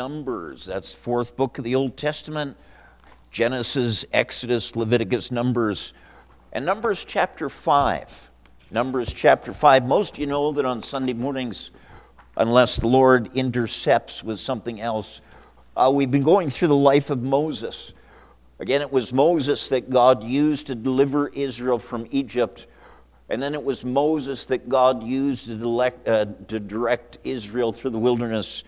Numbers. That's fourth book of the Old Testament Genesis, Exodus, Leviticus, Numbers, and Numbers chapter 5. Numbers chapter 5. Most of you know that on Sunday mornings, unless the Lord intercepts with something else, uh, we've been going through the life of Moses. Again, it was Moses that God used to deliver Israel from Egypt. And then it was Moses that God used to, delect, uh, to direct Israel through the wilderness.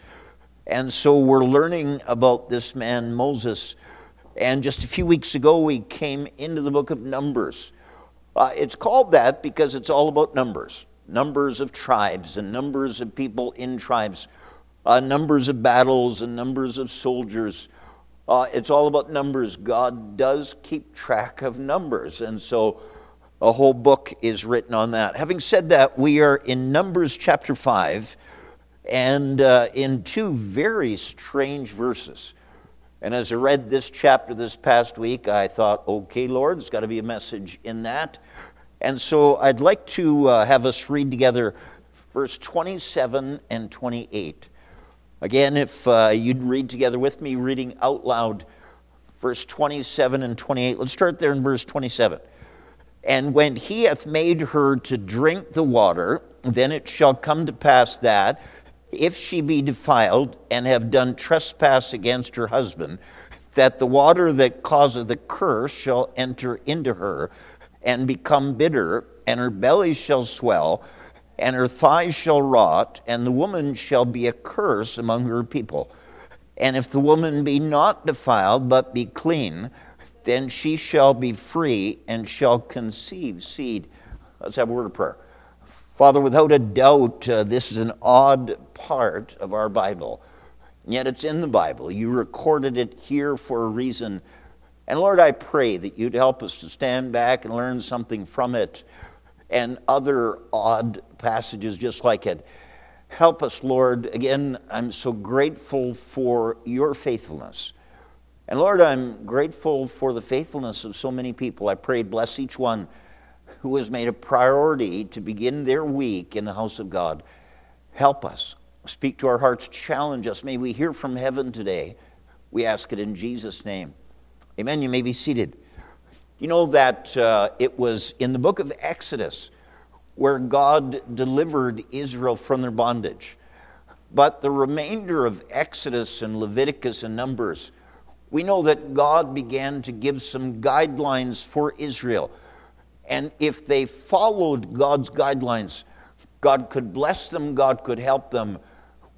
And so we're learning about this man, Moses. And just a few weeks ago, we came into the book of Numbers. Uh, it's called that because it's all about numbers numbers of tribes and numbers of people in tribes, uh, numbers of battles and numbers of soldiers. Uh, it's all about numbers. God does keep track of numbers. And so a whole book is written on that. Having said that, we are in Numbers chapter 5 and uh, in two very strange verses. And as I read this chapter this past week, I thought, okay, Lord, there's got to be a message in that. And so I'd like to uh, have us read together verse 27 and 28. Again, if uh, you'd read together with me, reading out loud verse 27 and 28. Let's start there in verse 27. And when he hath made her to drink the water, then it shall come to pass that if she be defiled and have done trespass against her husband, that the water that causeth the curse shall enter into her and become bitter, and her belly shall swell, and her thighs shall rot, and the woman shall be a curse among her people. And if the woman be not defiled, but be clean, then she shall be free and shall conceive seed. Let's have a word of prayer. Father, without a doubt, uh, this is an odd part of our Bible. Yet it's in the Bible. You recorded it here for a reason. And Lord, I pray that you'd help us to stand back and learn something from it and other odd passages just like it. Help us, Lord. Again, I'm so grateful for your faithfulness. And Lord, I'm grateful for the faithfulness of so many people. I pray, bless each one who has made a priority to begin their week in the house of God. Help us. Speak to our hearts. Challenge us. May we hear from heaven today. We ask it in Jesus' name. Amen. You may be seated. You know that uh, it was in the book of Exodus where God delivered Israel from their bondage. But the remainder of Exodus and Leviticus and Numbers, we know that God began to give some guidelines for Israel and if they followed God's guidelines, God could bless them, God could help them.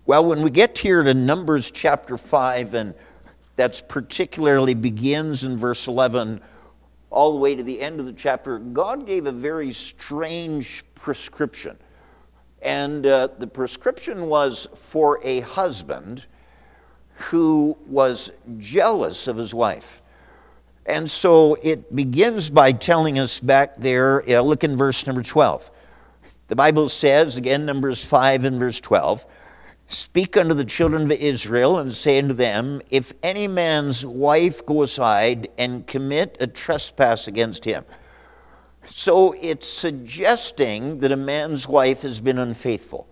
Well, when we get here to Numbers chapter 5, and that's particularly begins in verse 11 all the way to the end of the chapter, God gave a very strange prescription. And uh, the prescription was for a husband who was jealous of his wife. And so it begins by telling us back there, uh, look in verse number 12. The Bible says, again, Numbers 5 and verse 12, Speak unto the children of Israel and say unto them, If any man's wife go aside and commit a trespass against him. So it's suggesting that a man's wife has been unfaithful.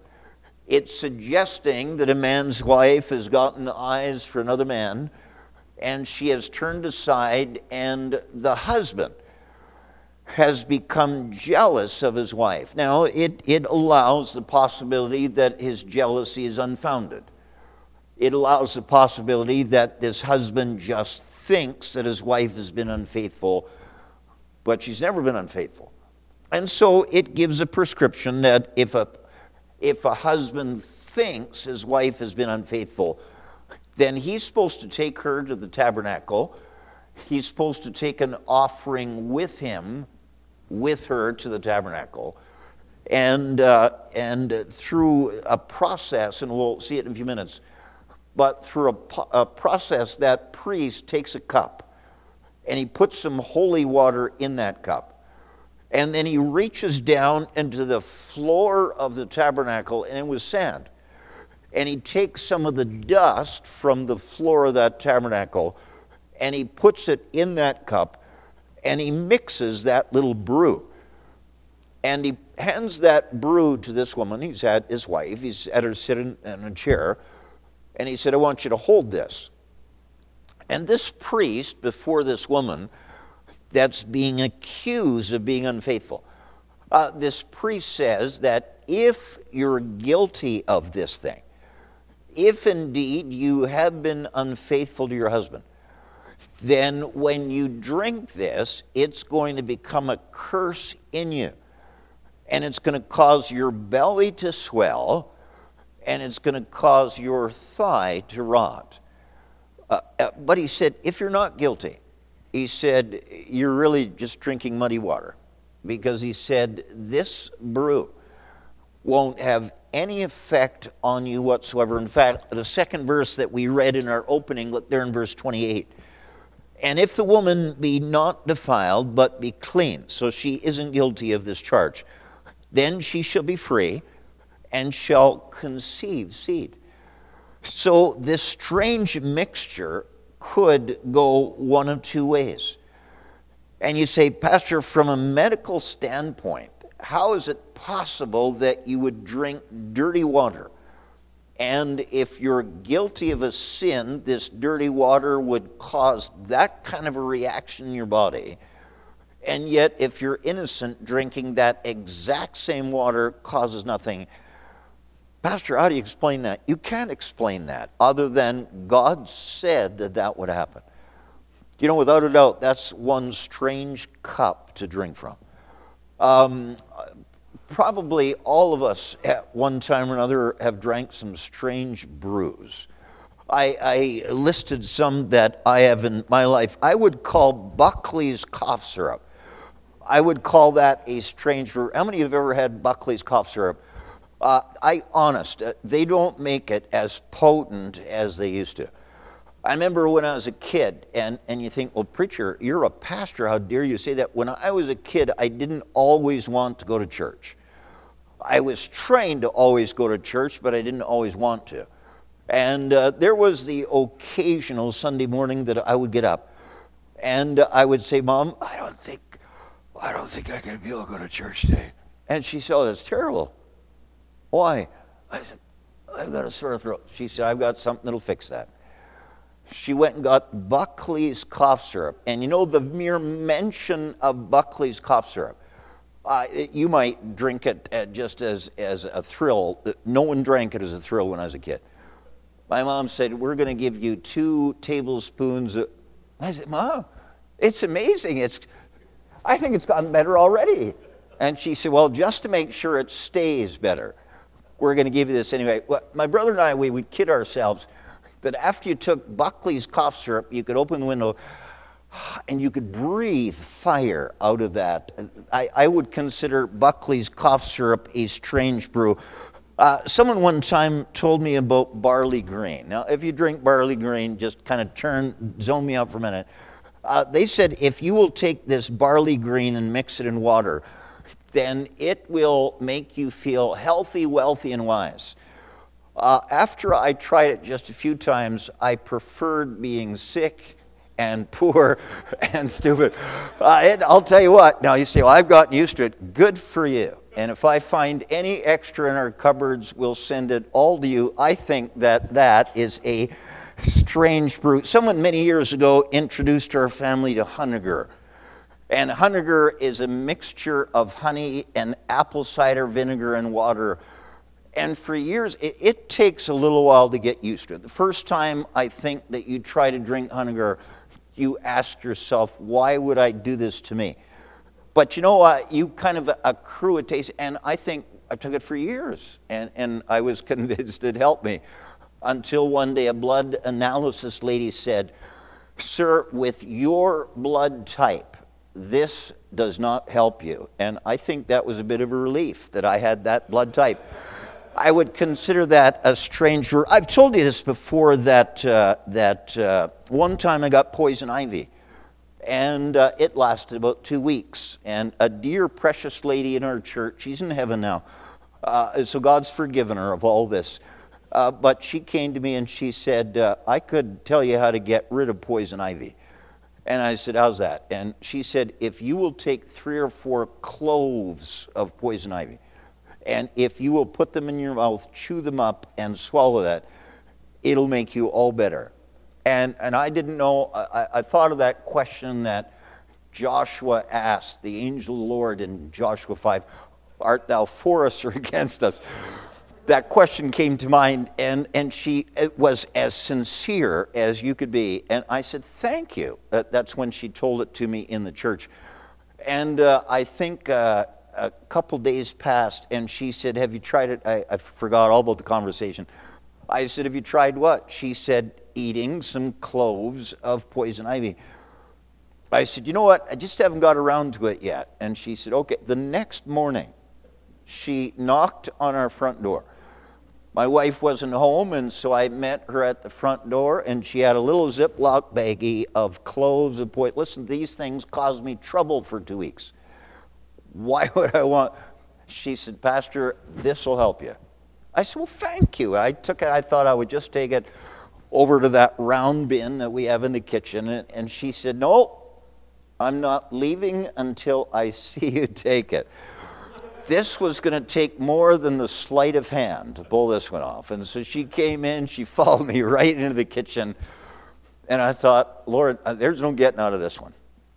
It's suggesting that a man's wife has gotten eyes for another man and she has turned aside, and the husband has become jealous of his wife. Now, it, it allows the possibility that his jealousy is unfounded. It allows the possibility that this husband just thinks that his wife has been unfaithful, but she's never been unfaithful. And so it gives a prescription that if a, if a husband thinks his wife has been unfaithful, then he's supposed to take her to the tabernacle. He's supposed to take an offering with him, with her to the tabernacle. And, uh, and through a process, and we'll see it in a few minutes, but through a, a process, that priest takes a cup and he puts some holy water in that cup. And then he reaches down into the floor of the tabernacle, and it was sand and he takes some of the dust from the floor of that tabernacle and he puts it in that cup and he mixes that little brew. And he hands that brew to this woman. He's at his wife, he's at her sitting in a chair. And he said, I want you to hold this. And this priest, before this woman that's being accused of being unfaithful, uh, this priest says that if you're guilty of this thing, if indeed you have been unfaithful to your husband, then when you drink this, it's going to become a curse in you. And it's going to cause your belly to swell, and it's going to cause your thigh to rot. Uh, uh, but he said, if you're not guilty, he said, you're really just drinking muddy water. Because he said, this brew won't have any effect on you whatsoever. In fact, the second verse that we read in our opening, look there in verse 28. And if the woman be not defiled, but be clean, so she isn't guilty of this charge, then she shall be free and shall conceive seed. So this strange mixture could go one of two ways. And you say, Pastor, from a medical standpoint, how is it possible that you would drink dirty water? And if you're guilty of a sin, this dirty water would cause that kind of a reaction in your body. And yet, if you're innocent, drinking that exact same water causes nothing. Pastor, how do you explain that? You can't explain that other than God said that that would happen. You know, without a doubt, that's one strange cup to drink from. Um, probably all of us at one time or another have drank some strange brews. I, I, listed some that I have in my life. I would call Buckley's cough syrup. I would call that a strange brew. How many of you have ever had Buckley's cough syrup? Uh, I honest, uh, they don't make it as potent as they used to. I remember when I was a kid, and, and you think, well, preacher, you're a pastor. How dare you say that? When I was a kid, I didn't always want to go to church. I was trained to always go to church, but I didn't always want to. And uh, there was the occasional Sunday morning that I would get up, and uh, I would say, Mom, I don't think, I don't think I can be able to go to church today. And she said, oh, that's terrible. Why? I said, I've got a sore throat. She said, I've got something that'll fix that she went and got Buckley's cough syrup. And you know, the mere mention of Buckley's cough syrup, uh, you might drink it uh, just as, as a thrill. No one drank it as a thrill when I was a kid. My mom said, We're going to give you two tablespoons. Of... I said, Mom, it's amazing. It's, I think it's gotten better already. And she said, Well, just to make sure it stays better, we're going to give you this anyway. Well, my brother and I, we would kid ourselves that after you took Buckley's cough syrup, you could open the window and you could breathe fire out of that. I, I would consider Buckley's cough syrup a strange brew. Uh, someone one time told me about barley grain. Now, if you drink barley grain, just kind of turn, zone me out for a minute. Uh, they said if you will take this barley grain and mix it in water, then it will make you feel healthy, wealthy, and wise. Uh, after I tried it just a few times, I preferred being sick and poor and stupid. Uh, I'll tell you what, now you say, well, I've gotten used to it. Good for you. And if I find any extra in our cupboards, we'll send it all to you. I think that that is a strange brew. Someone many years ago introduced our family to Honegar. And Honegar is a mixture of honey and apple cider vinegar and water and for years, it, it, takes a little while to get used to it. The first time I think that you try to drink Honegar, you ask yourself, why would I do this to me? But you know what? You kind of accrue a taste, and I think I took it for years, and, and I was convinced it helped me. Until one day, a blood analysis lady said, Sir, with your blood type, this does not help you. And I think that was a bit of a relief that I had that blood type. I would consider that a strange word. I've told you this before that, uh, that uh, one time I got poison ivy, and uh, it lasted about two weeks. And a dear, precious lady in our church, she's in heaven now, uh, so God's forgiven her of all this. Uh, but she came to me and she said, uh, I could tell you how to get rid of poison ivy. And I said, How's that? And she said, If you will take three or four cloves of poison ivy, and if you will put them in your mouth, chew them up, and swallow that, it'll make you all better. And, and I didn't know, I, I thought of that question that Joshua asked the angel of the Lord in Joshua 5 Art thou for us or against us? That question came to mind, and, and she was as sincere as you could be. And I said, Thank you. that's when she told it to me in the church. And uh, I think uh, a couple days passed, and she said, Have you tried it? I, I forgot all about the conversation. I said, Have you tried what? She said, Eating some cloves of poison ivy. I said, You know what? I just haven't got around to it yet. And she said, Okay. The next morning, she knocked on our front door. My wife wasn't home, and so I met her at the front door, and she had a little Ziploc baggie of cloves of poison. Listen, these things caused me trouble for two weeks. Why would I want? She said, Pastor, this will help you. I said, Well, thank you. I took it, I thought I would just take it over to that round bin that we have in the kitchen. And, she said, No, I'm not leaving until I see you take it this was going to take more than the sleight of hand to pull this one off. And so she came in, she followed me right into the kitchen, and I thought, Lord, uh, there's no getting out of this one.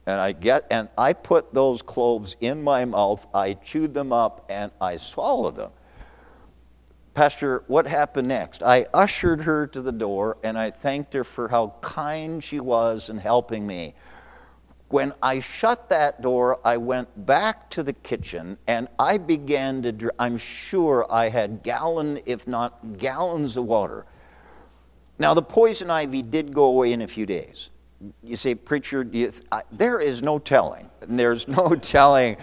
And I get, and I put those cloves in my mouth, I chewed them up, and I swallowed them. Pastor, what happened next? I ushered her to the door, and I thanked her for how kind she was in helping me. When I shut that door, I went back to the kitchen and I began to, I'm sure I had gallon, if not gallons of water. Now, the poison ivy did go away in a few days. You say, Preacher, you I, there is no telling. There's no telling.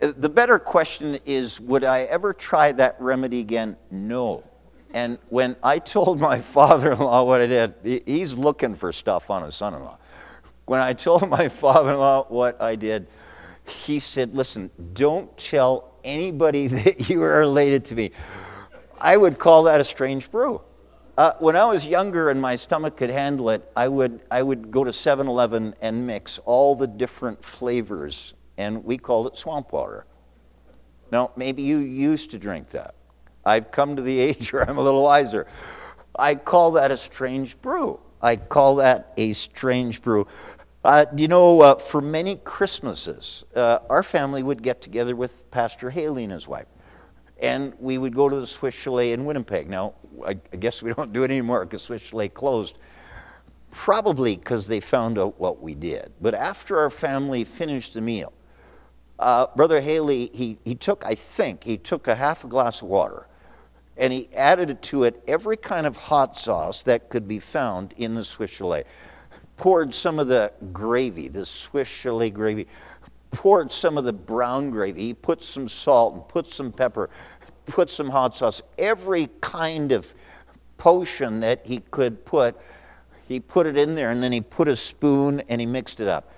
Uh, the better question is Would I ever try that remedy again? No. And when I told my father in law what I did, he's looking for stuff on his son in law. When I told my father in law what I did, he said, Listen, don't tell anybody that you are related to me. I would call that a strange brew. Uh, when I was younger and my stomach could handle it, I would, I would go to 7 Eleven and mix all the different flavors, and we called it swamp water. Now, maybe you used to drink that. I've come to the age where I'm a little wiser. I call that a strange brew. I call that a strange brew. Uh, you know, uh, for many Christmases, uh, our family would get together with Pastor Haley and his wife, and we would go to the Swiss Chalet in Winnipeg. Now, I, I guess we don't do it anymore because Swiss Chalet closed, probably because they found out what we did. But after our family finished the meal, uh, Brother Haley, he, he took, I think, he took a half a glass of water and he added to it every kind of hot sauce that could be found in the Swiss Chalet poured some of the gravy, the Swiss chalet gravy, poured some of the brown gravy. He put some salt and put some pepper, put some hot sauce, every kind of potion that he could put. He put it in there and then he put a spoon and he mixed it up.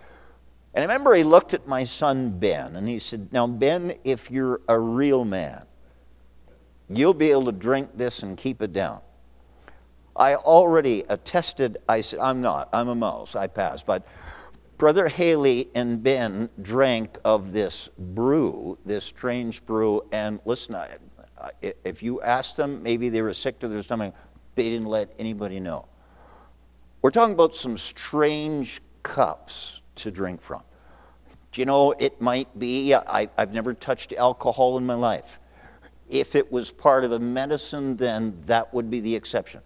And I remember he looked at my son Ben and he said, Now, Ben, if you're a real man, you'll be able to drink this and keep it down. I already attested, I said, I'm not, I'm a mouse, I pass, But Brother Haley and Ben drank of this brew, this strange brew, and listen, I, if you asked them, maybe they were sick to their stomach, they didn't let anybody know. We're talking about some strange cups to drink from. Do you know, it might be, I, I've never touched alcohol in my life. If it was part of a medicine, then that would be the exception.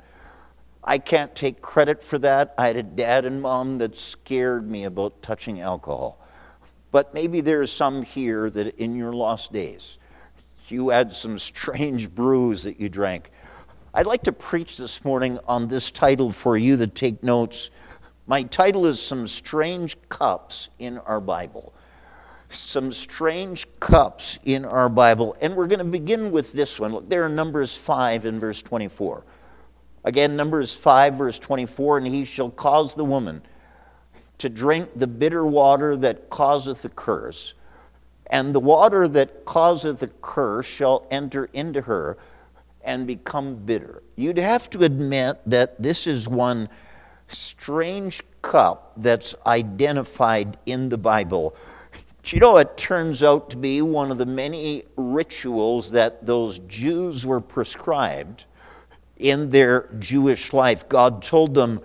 I can't take credit for that. I had a dad and mom that scared me about touching alcohol. But maybe there's some here that in your lost days, you had some strange brews that you drank. I'd like to preach this morning on this title for you that take notes. My title is Some Strange Cups in Our Bible. Some strange cups in our Bible. And we're going to begin with this one. Look, there are Numbers 5 in verse 24. Again, Numbers 5, verse 24, and he shall cause the woman to drink the bitter water that causeth the curse, and the water that causeth the curse shall enter into her and become bitter. You'd have to admit that this is one strange cup that's identified in the Bible. Do you know, it turns out to be one of the many rituals that those Jews were prescribed in their Jewish life. God told them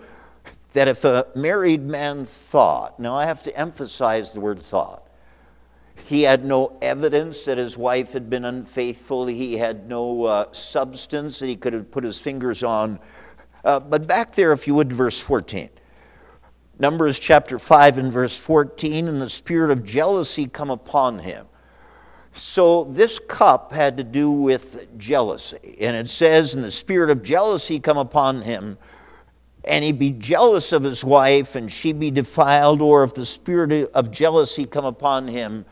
that if a married man thought, now I have to emphasize the word thought, he had no evidence that his wife had been unfaithful. He had no uh, substance that he could have put his fingers on. Uh, but back there, if you would, verse 14. Numbers chapter 5 and verse 14, and the spirit of jealousy come upon him. So this cup had to do with jealousy. And it says, and the spirit of jealousy come upon him, and he be jealous of his wife, and she be defiled, or if the spirit of jealousy come upon him,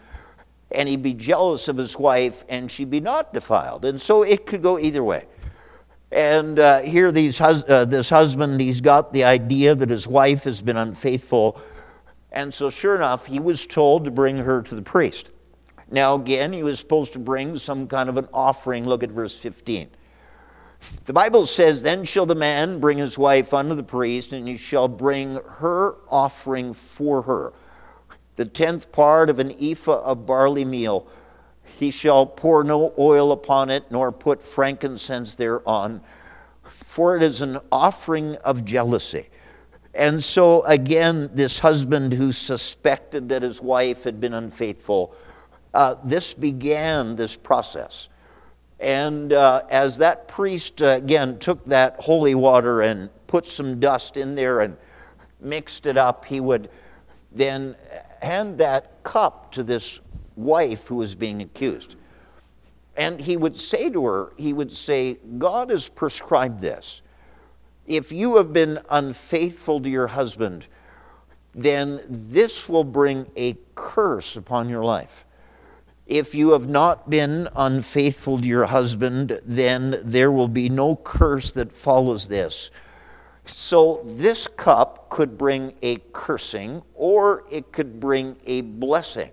and he be jealous of his wife, and she be not defiled. And so it could go either way. And uh, here, these hus- uh, this husband, he's got the idea that his wife has been unfaithful. And so, sure enough, he was told to bring her to the priest. Now, again, he was supposed to bring some kind of an offering. Look at verse 15. The Bible says, Then shall the man bring his wife unto the priest, and he shall bring her offering for her. The tenth part of an ephah of barley meal he shall pour no oil upon it, nor put frankincense thereon, for it is an offering of jealousy. And so, again, this husband who suspected that his wife had been unfaithful, uh, this began this process. And uh, as that priest, uh, again, took that holy water and put some dust in there and mixed it up, he would then hand that cup to this wife who was being accused. And he would say to her, he would say, God has prescribed this. If you have been unfaithful to your husband, then this will bring a curse upon your life. If you have not been unfaithful to your husband, then there will be no curse that follows this. So, this cup could bring a cursing or it could bring a blessing.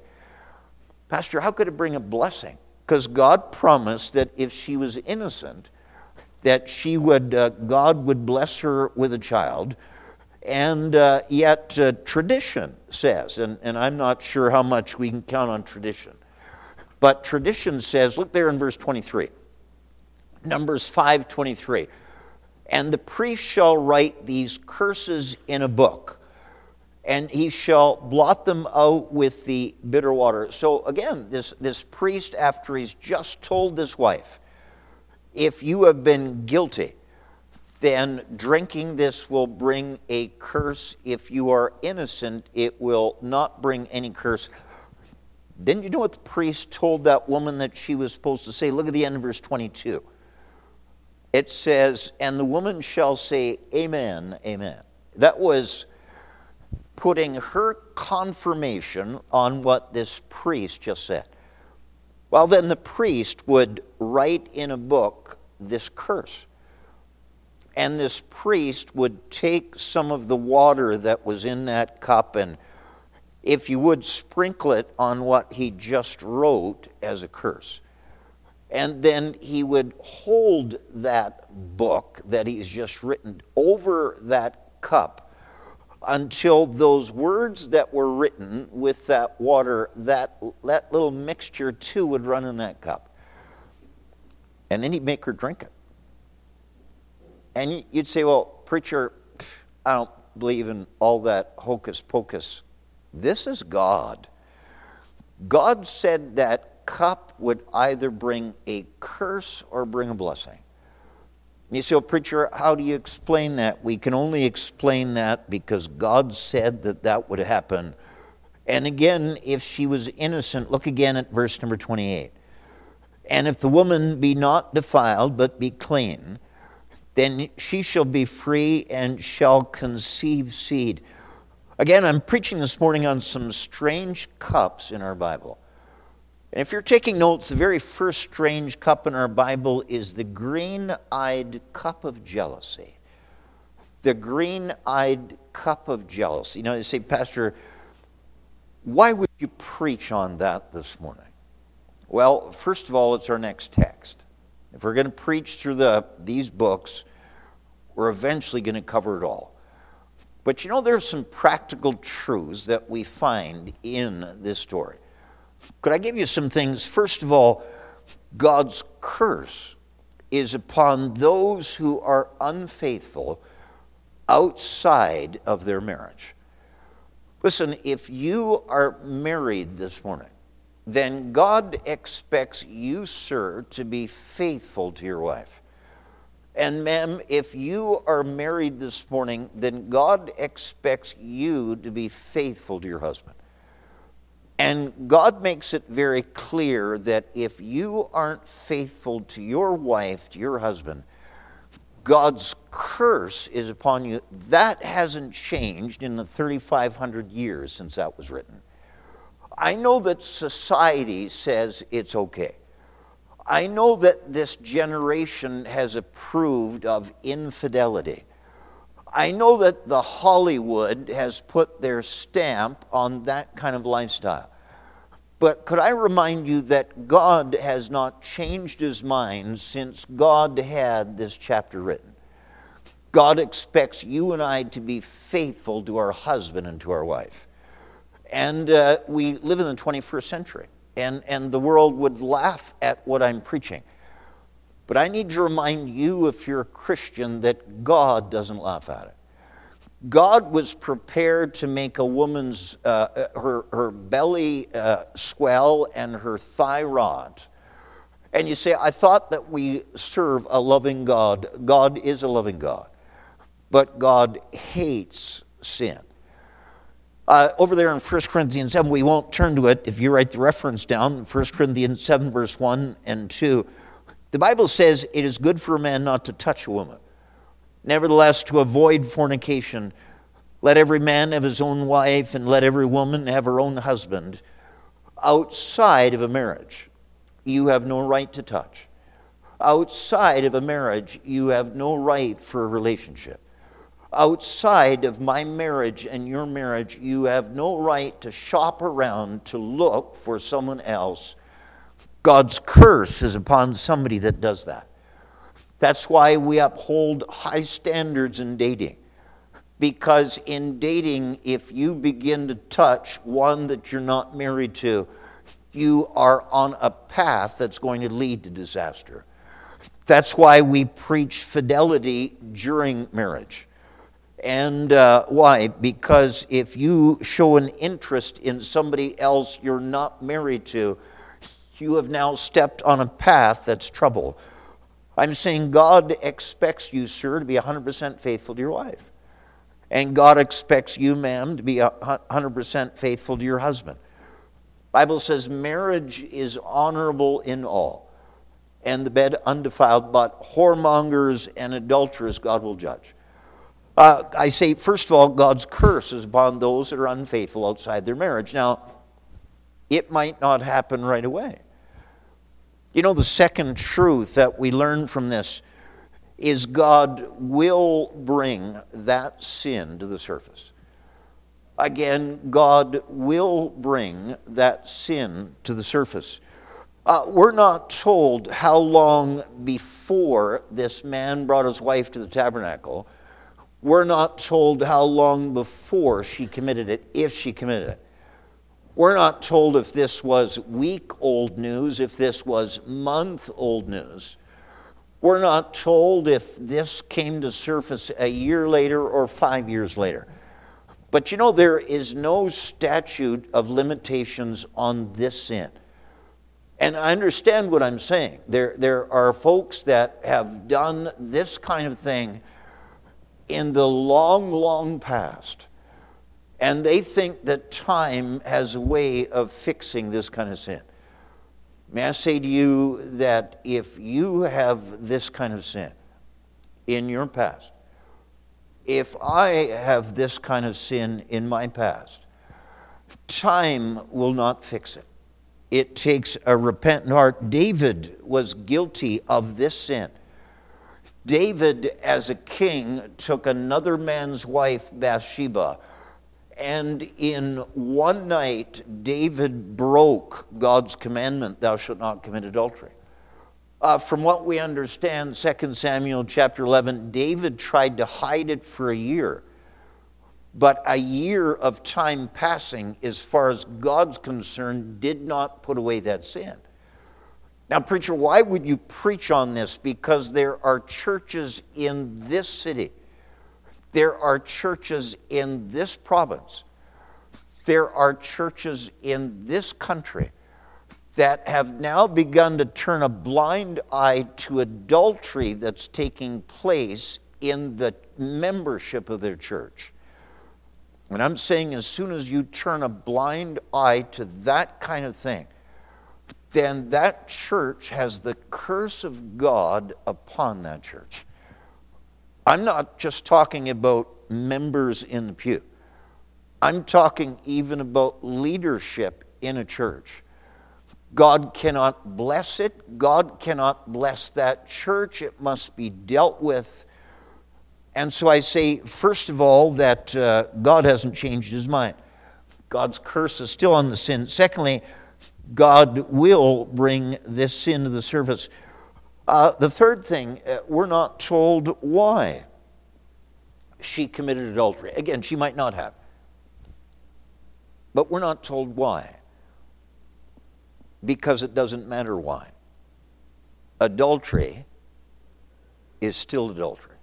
Pastor, how could it bring a blessing? Because God promised that if she was innocent, that she would, uh, God would bless her with a child. And uh, yet, uh, tradition says, and, and I'm not sure how much we can count on tradition, but tradition says, look there in verse 23, Numbers 5 23. And the priest shall write these curses in a book and he shall blot them out with the bitter water. So again, this, this priest, after he's just told this wife, if you have been guilty, then drinking this will bring a curse. If you are innocent, it will not bring any curse. Then you know what the priest told that woman that she was supposed to say? Look at the end of verse 22. It says, And the woman shall say, Amen, Amen. That was putting her confirmation on what this priest just said. Well, then the priest would write in a book this curse. And this priest would take some of the water that was in that cup and, if you would, sprinkle it on what he just wrote as a curse. And then he would hold that book that he's just written over that cup until those words that were written with that water, that, that little mixture too would run in that cup. And then he'd make her drink it. And you'd say, well, preacher, I don't believe in all that hocus pocus. This is God. God said that cup would either bring a curse or bring a blessing. You say, well, oh, preacher, how do you explain that? We can only explain that because God said that that would happen. And again, if she was innocent, look again at verse number 28. And if the woman be not defiled, but be clean, then she shall be free and shall conceive seed. Again, I'm preaching this morning on some strange cups in our Bible. And if you're taking notes, the very first strange cup in our Bible is the green eyed cup of jealousy. The green eyed cup of jealousy. You know, you say, Pastor, why would you preach on that this morning? Well, first of all, it's our next text. If we're going to preach through the, these books, we're eventually going to cover it all. But you know, there's some practical truths that we find in this story. Could I give you some things? First of all, God's curse is upon those who are unfaithful outside of their marriage. Listen, if you are married this morning, then God expects you, sir, to be faithful to your wife. And, ma'am, if you are married this morning, then God expects you to be faithful to your husband. And God makes it very clear that if you aren't faithful to your wife, to your husband, God's curse is upon you. That hasn't changed in the 3,500 years since that was written. I know that society says it's okay. I know that this generation has approved of infidelity. I know that the Hollywood has put their stamp on that kind of lifestyle. But could I remind you that God has not changed his mind since God had this chapter written? God expects you and I to be faithful to our husband and to our wife. And uh, we live in the 21st century, and, and the world would laugh at what I'm preaching. But I need to remind you, if you're a Christian, that God doesn't laugh at it. God was prepared to make a woman's, uh, uh, her, her belly uh, swell and her thigh rot. And you say, I thought that we serve a loving God. God is a loving God. But God hates sin. Uh, over there in 1 Corinthians 7, we won't turn to it if you write the reference down, 1 Corinthians 7, verse 1 and 2. The Bible says it is good for a man not to touch a woman. Nevertheless, to avoid fornication, let every man have his own wife, and let every woman have her own husband. Outside of a marriage, you have no right to touch. Outside of a marriage, you have no right for a relationship. Outside of my marriage and your marriage, you have no right to shop around to look for someone else. God's curse is upon somebody that does that. That's why we uphold high standards in dating. Because in dating, if you begin to touch one that you're not married to, you are on a path that's going to lead to disaster. That's why we preach fidelity during marriage. And uh, why? Because if you show an interest in somebody else you're not married to, you have now stepped on a path that's trouble. I'm saying God expects you, sir, to be 100% faithful to your wife. And God expects you, ma'am, to be 100% faithful to your husband. Bible says marriage is honorable in all, and the bed undefiled, but whoremongers and adulterers God will judge. Uh, I say, first of all, God's curse is upon those that are unfaithful outside their marriage. Now, it might not happen right away. You know, the second truth that we learn from this is God will bring that sin to the surface. Again, God will bring that sin to the surface. Uh, we're not told how long before this man brought his wife to the tabernacle. We're not told how long before she committed it, if she committed it. We're not told if this was week old news, if this was month old news. We're not told if this came to surface a year later or five years later. But you know, there is no statute of limitations on this sin. And I understand what I'm saying. There, there are folks that have done this kind of thing in the long, long past. And they think that time has a way of fixing this kind of sin. May I say to you that if you have this kind of sin in your past, if I have this kind of sin in my past, time will not fix it. It takes a repentant heart. David was guilty of this sin. David, as a king, took another man's wife, Bathsheba and in one night, David broke God's commandment, thou shalt not commit adultery. Uh, from what we understand, 2 Samuel chapter 11, David tried to hide it for a year. But a year of time passing, as far as God's concerned, did not put away that sin. Now, preacher, why would you preach on this? Because there are churches in this city, there are churches in this province, there are churches in this country that have now begun to turn a blind eye to adultery that's taking place in the membership of their church. And I'm saying, as soon as you turn a blind eye to that kind of thing, then that church has the curse of God upon that church. I'm not just talking about members in the pew, I'm talking even about leadership in a church. God cannot bless it. God cannot bless that church. It must be dealt with. And so I say, first of all, that uh, God hasn't changed his mind. God's curse is still on the sin. Secondly, God will bring this sin to the surface. Uh, the third thing, uh, we're not told why she committed adultery. Again, she might not have. But we're not told why. Because it doesn't matter why. Adultery is still adultery.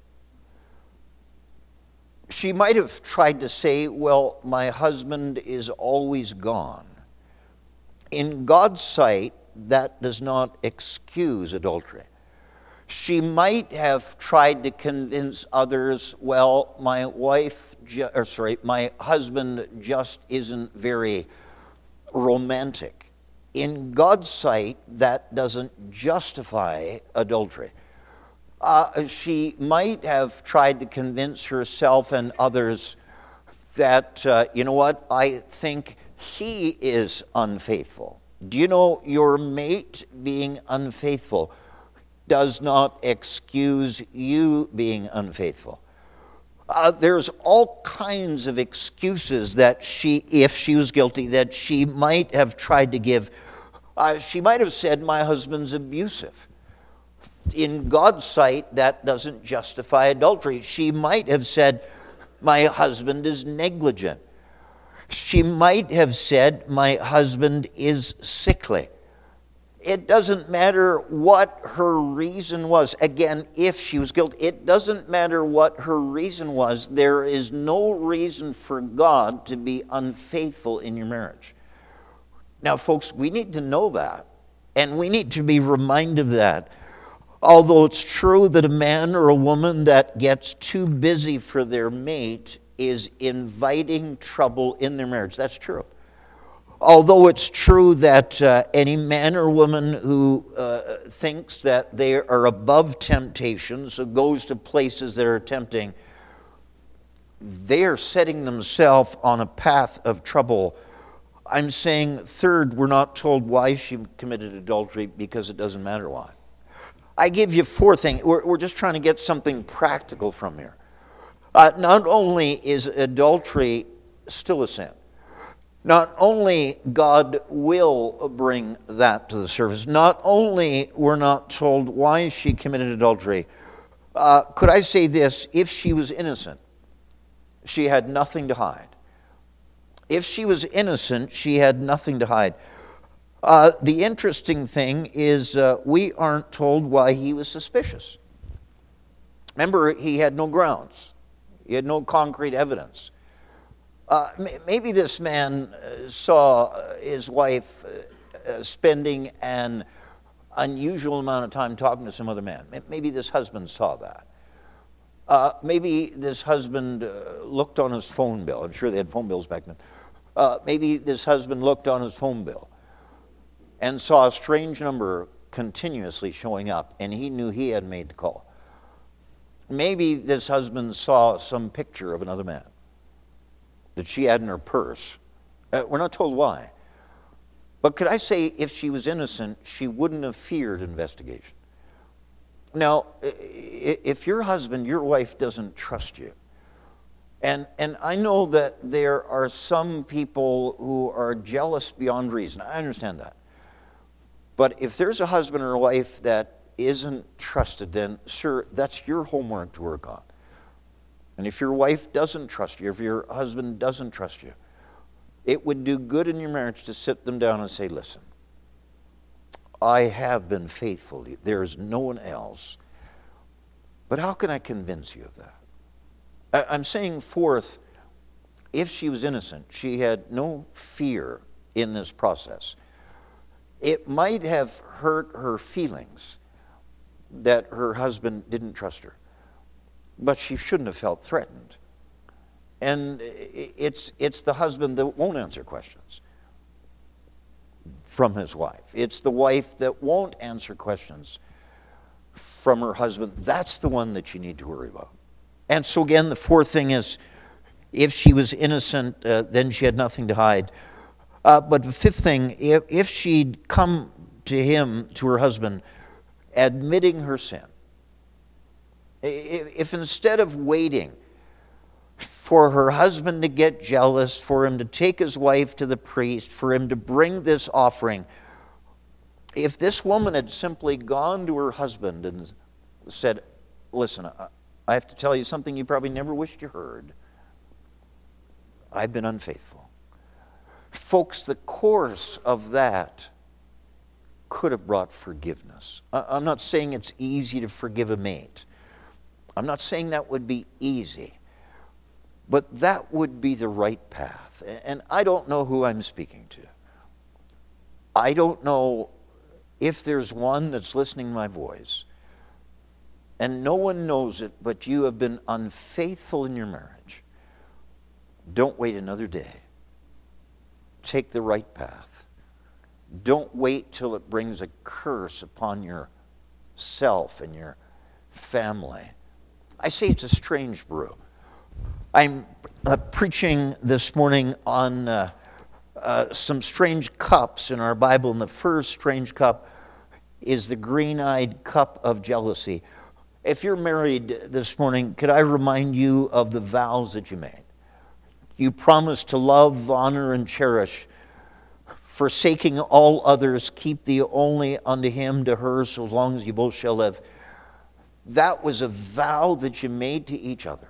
She might have tried to say, Well, my husband is always gone. In God's sight, that does not excuse adultery. She might have tried to convince others, well, my wife, ju- or sorry, my husband just isn't very romantic. In God's sight, that doesn't justify adultery. Uh, she might have tried to convince herself and others that, uh, you know what, I think he is unfaithful. Do you know your mate being unfaithful does not excuse you being unfaithful? Uh, there's all kinds of excuses that she, if she was guilty, that she might have tried to give. Uh, she might have said, My husband's abusive. In God's sight, that doesn't justify adultery. She might have said, My husband is negligent. She might have said, My husband is sickly. It doesn't matter what her reason was. Again, if she was guilty, it doesn't matter what her reason was. There is no reason for God to be unfaithful in your marriage. Now, folks, we need to know that, and we need to be reminded of that. Although it's true that a man or a woman that gets too busy for their mate is inviting trouble in their marriage. That's true. Although it's true that uh, any man or woman who uh, thinks that they are above temptation, so goes to places that are tempting, they are setting themselves on a path of trouble. I'm saying, third, we're not told why she committed adultery because it doesn't matter why. I give you four things. We're, we're just trying to get something practical from here. Uh, not only is adultery still a sin, not only God will bring that to the surface, not only we're not told why she committed adultery, uh, could I say this? If she was innocent, she had nothing to hide. If she was innocent, she had nothing to hide. Uh, the interesting thing is, uh, we aren't told why he was suspicious. Remember, he had no grounds. He had no concrete evidence. Uh, maybe this man uh, saw uh, his wife uh, uh, spending an unusual amount of time talking to some other man. Maybe this husband saw that. Uh, maybe this husband looked on his phone bill. I'm sure they had phone bills back then. maybe this husband looked on his phone bill and saw a strange number continuously showing up, and he knew he had made the call. Maybe this husband saw some picture of another man that she had in her purse. Uh, we're not told why. But could I say, if she was innocent, she wouldn't have feared investigation? Now, if your husband, your wife doesn't trust you, and, and I know that there are some people who are jealous beyond reason. I understand that. But if there's a husband or a wife that isn't trusted, then, sir, that's your homework to work on. And if your wife doesn't trust you, if your husband doesn't trust you, it would do good in your marriage to sit them down and say, listen, I have been faithful. There's no one else. But how can I convince you of that? I'm saying, fourth, if she was innocent, she had no fear in this process. It might have hurt her feelings that her husband didn't trust her, but she shouldn't have felt threatened. And it's, it's the husband that won't answer questions from his wife. It's the wife that won't answer questions from her husband. That's the one that you need to worry about. And so, again, the fourth thing is if she was innocent, uh, then she had nothing to hide. Uh, but the fifth thing, if, if she'd come to him, to her husband, admitting her sin, if, instead of waiting, for her husband to get jealous, for him to take his wife to the priest, for him to bring this offering. If this woman had simply gone to her husband and said, Listen, I have to tell you something you probably never wished you heard. I've been unfaithful. Folks, the course of that could have brought forgiveness. I'm not saying it's easy to forgive a mate. I'm not saying that would be easy. But that would be the right path. And I don't know who I'm speaking to. I don't know if there's one that's listening my voice. And no one knows it, but you have been unfaithful in your marriage. Don't wait another day. Take the right path. Don't wait till it brings a curse upon yourself and your family. I say it's a strange brew. I'm uh, preaching this morning on uh, uh, some strange cups in our Bible, and the first strange cup is the green eyed cup of jealousy. If you're married this morning, could I remind you of the vows that you made? You promised to love, honor, and cherish, forsaking all others, keep thee only unto him, to her, so long as you both shall live. That was a vow that you made to each other.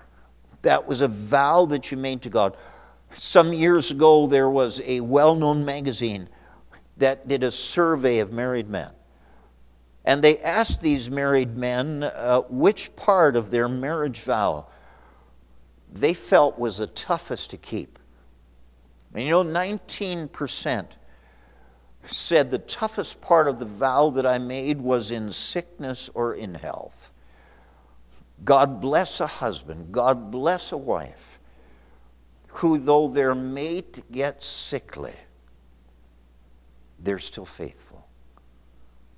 That was a vow that you made to God. Some years ago, there was a well known magazine that did a survey of married men. And they asked these married men uh, which part of their marriage vow they felt was the toughest to keep. And you know, 19% said the toughest part of the vow that I made was in sickness or in health. God bless a husband, God bless a wife, who, though their mate gets sickly, they're still faithful.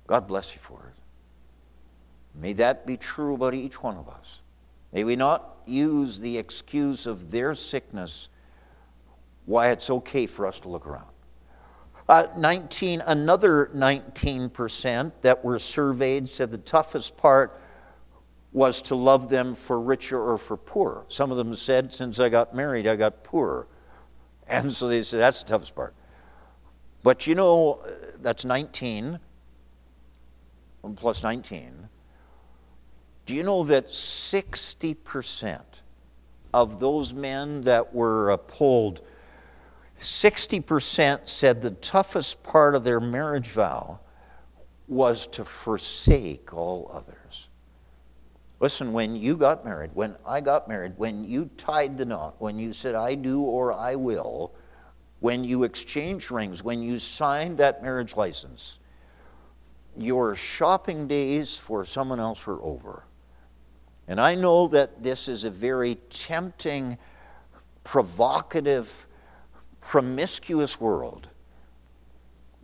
God bless you for it. May that be true about each one of us. May we not use the excuse of their sickness why it's okay for us to look around. Uh, 19, another 19% that were surveyed said the toughest part was to love them for richer or for poorer. Some of them said, Since I got married, I got poorer. And so they said, That's the toughest part. But you know, that's 19 plus 19. Do you know that 60% of those men that were polled, 60% said the toughest part of their marriage vow was to forsake all others? Listen, when you got married, when I got married, when you tied the knot, when you said, I do or I will, when you exchanged rings, when you signed that marriage license, your shopping days for someone else were over. And I know that this is a very tempting, provocative, promiscuous world.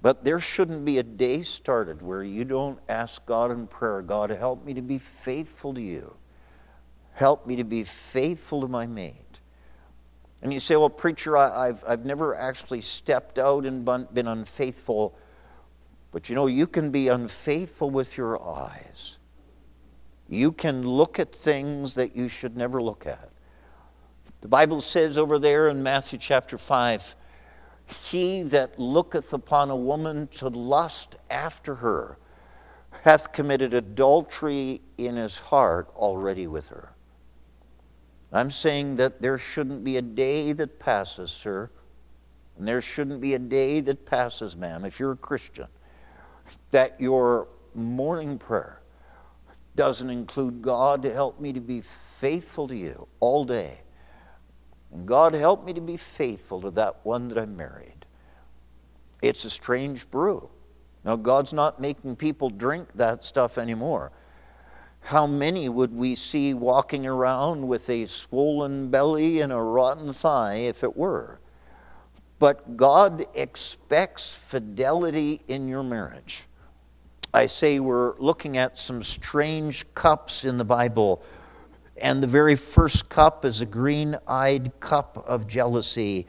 But there shouldn't be a day started where you don't ask God in prayer, God, help me to be faithful to you. Help me to be faithful to my mate. And you say, well, preacher, I, have I've never actually stepped out and been unfaithful. But you know, you can be unfaithful with your eyes. You can look at things that you should never look at. The Bible says over there in Matthew chapter 5 he that looketh upon a woman to lust after her hath committed adultery in his heart already with her. I'm saying that there shouldn't be a day that passes, sir, and there shouldn't be a day that passes, ma'am, if you're a Christian, that your morning prayer doesn't include God, to help me to be faithful to you all day. God, help me to be faithful to that one that I married. It's a strange brew. Now, God's not making people drink that stuff anymore. How many would we see walking around with a swollen belly and a rotten thigh if it were? But God expects fidelity in your marriage. I say we're looking at some strange cups in the Bible, and the very first cup is a green eyed cup of jealousy.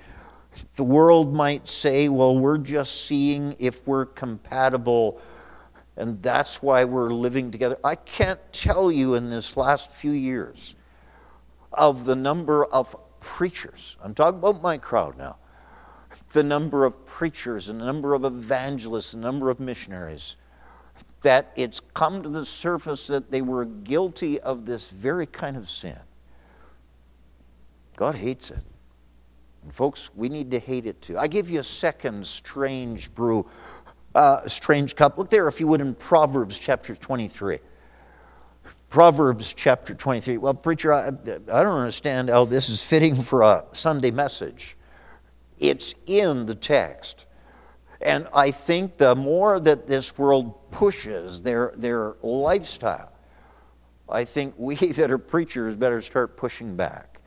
The world might say, well, we're just seeing if we're compatible, and that's why we're living together. I can't tell you in this last few years of the number of preachers, I'm talking about my crowd now, the number of preachers and the number of evangelists, the number of missionaries, that it's come to the surface that they were guilty of this very kind of sin. God hates it. And folks, we need to hate it too. I give you a second strange brew, uh, strange cup. Look there, if you would, in Proverbs chapter 23. Proverbs chapter 23. Well, preacher, I, I don't understand how this is fitting for a Sunday message. It's in the text. And I think the more that this world pushes their, their lifestyle, I think we that are preachers better start pushing back.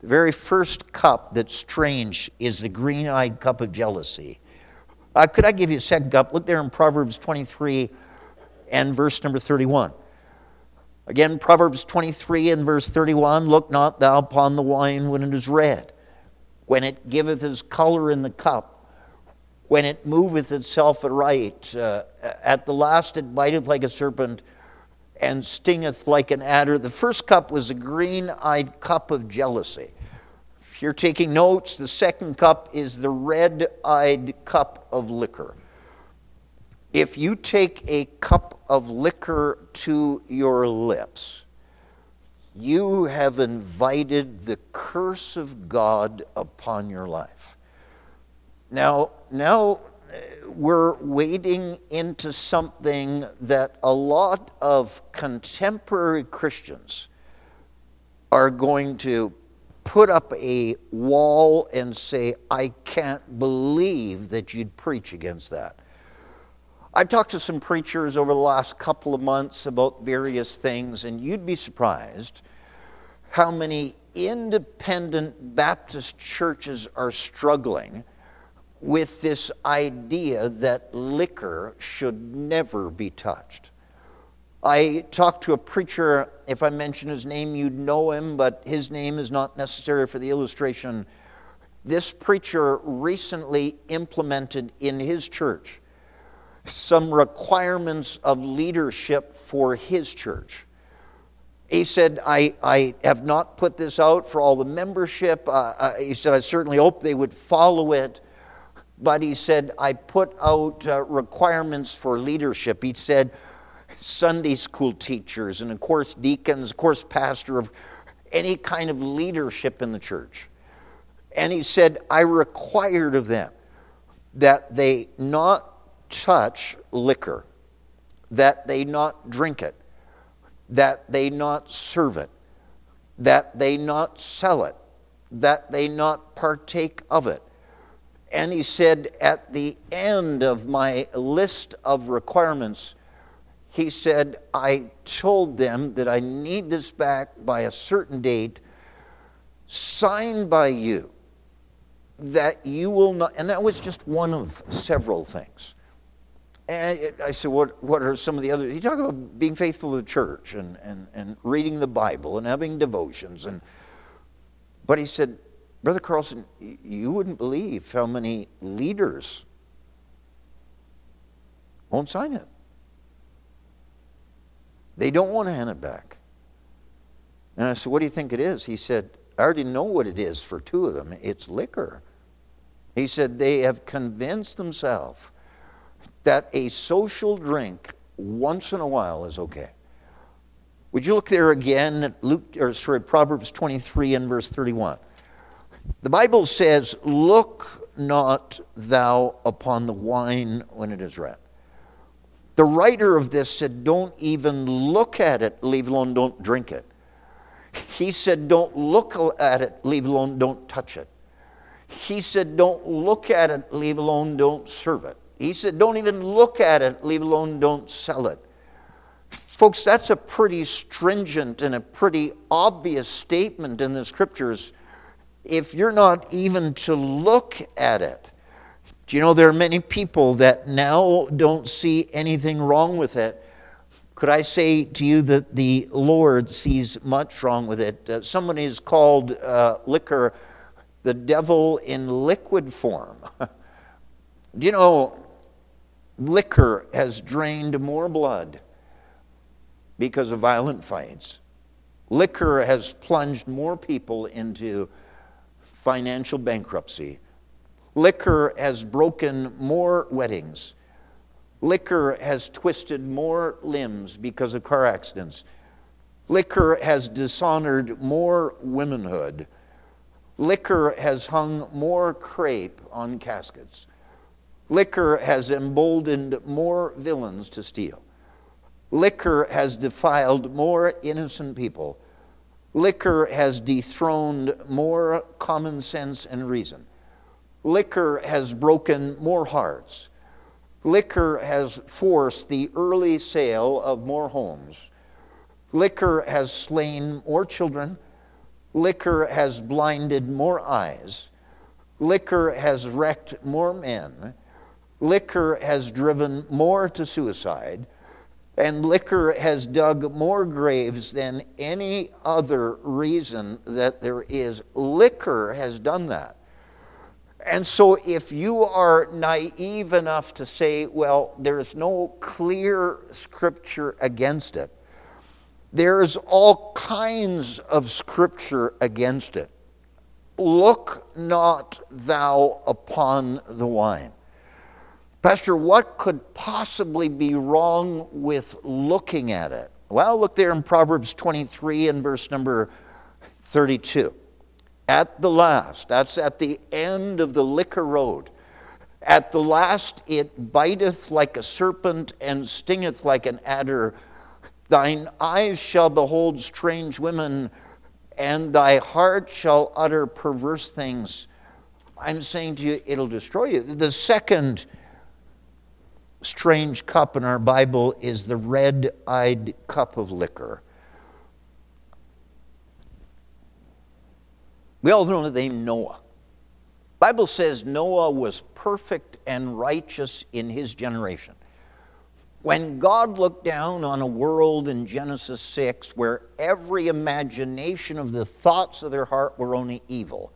The very first cup that's strange is the green eyed cup of jealousy. Uh, could I give you a second cup? Look there in Proverbs 23 and verse number 31. Again, Proverbs 23 and verse 31 Look not thou upon the wine when it is red when it giveth his color in the cup, when it moveth itself aright. Uh, at the last it biteth like a serpent and stingeth like an adder. The first cup was a green eyed cup of jealousy. If you're taking notes, the second cup is the red eyed cup of liquor. If you take a cup of liquor to your lips, you have invited the curse of God upon your life. Now, now uh, we're wading into something that a lot of contemporary Christians are going to put up a wall and say, I can't believe that you'd preach against that. I've talked to some preachers over the last couple of months about various things, and you'd be surprised how many independent Baptist churches are struggling with this idea that liquor should never be touched. I talked to a preacher, if I mention his name, you'd know him, but his name is not necessary for the illustration. This preacher recently implemented in his church some requirements of leadership for his church. He said, I, I have not put this out for all the membership. Uh, he said, I certainly hope they would follow it. But he said, I put out uh, requirements for leadership. He said, Sunday school teachers, and of course, deacons, of course, pastor of any kind of leadership in the church. And he said, I required of them that they not touch liquor, that they not drink it, that they not serve it, that they not sell it, that they not partake of it. And he said, at the end of my list of requirements, he said, I told them that I need this back by a certain date, signed by you, that you will not, and that was just one of several things. And I said, what, what are some of the others? He talked about being faithful to the church and, and, and reading the Bible and having devotions. And, but he said, Brother Carlson, you wouldn't believe how many leaders won't sign it. They don't want to hand it back. And I said, What do you think it is? He said, I already know what it is for two of them. It's liquor. He said, They have convinced themselves that a social drink once in a while is okay. Would you look there again at Luke or sorry, Proverbs 23 and verse 31? The Bible says, Look not thou upon the wine when it is red. The writer of this said, Don't even look at it, leave alone, don't drink it. He said, Don't look at it, leave alone, don't touch it. He said, Don't look at it, leave alone, don't serve it. He said, Don't even look at it, leave alone, don't sell it. Folks, that's a pretty stringent and a pretty obvious statement in the scriptures if you're not even to look at it. Do you know there are many people that now don't see anything wrong with it? Could I say to you that the Lord sees much wrong with it? Uh, somebody has called uh, liquor the devil in liquid form. Do you know liquor has drained more blood because of violent fights? Liquor has plunged more people into financial bankruptcy. Liquor has broken more weddings. Liquor has twisted more limbs because of car accidents. Liquor has dishonored more womanhood. Liquor has hung more crepe on caskets. Liquor has emboldened more villains to steal. Liquor has defiled more innocent people. Liquor has dethroned more common sense and reason. Liquor has broken more hearts. Liquor has forced the early sale of more homes. Liquor has slain more children. Liquor has blinded more eyes. Liquor has wrecked more men. Liquor has driven more to suicide. And liquor has dug more graves than any other reason that there is. Liquor has done that. And so, if you are naive enough to say, well, there's no clear scripture against it, there's all kinds of scripture against it. Look not thou upon the wine. Pastor, what could possibly be wrong with looking at it? Well, look there in Proverbs 23 and verse number 32. At the last, that's at the end of the liquor road. At the last, it biteth like a serpent and stingeth like an adder. Thine eyes shall behold strange women, and thy heart shall utter perverse things. I'm saying to you, it'll destroy you. The second strange cup in our Bible is the red eyed cup of liquor. We all know the name Noah. Bible says Noah was perfect and righteous in his generation. When God looked down on a world in Genesis 6 where every imagination of the thoughts of their heart were only evil,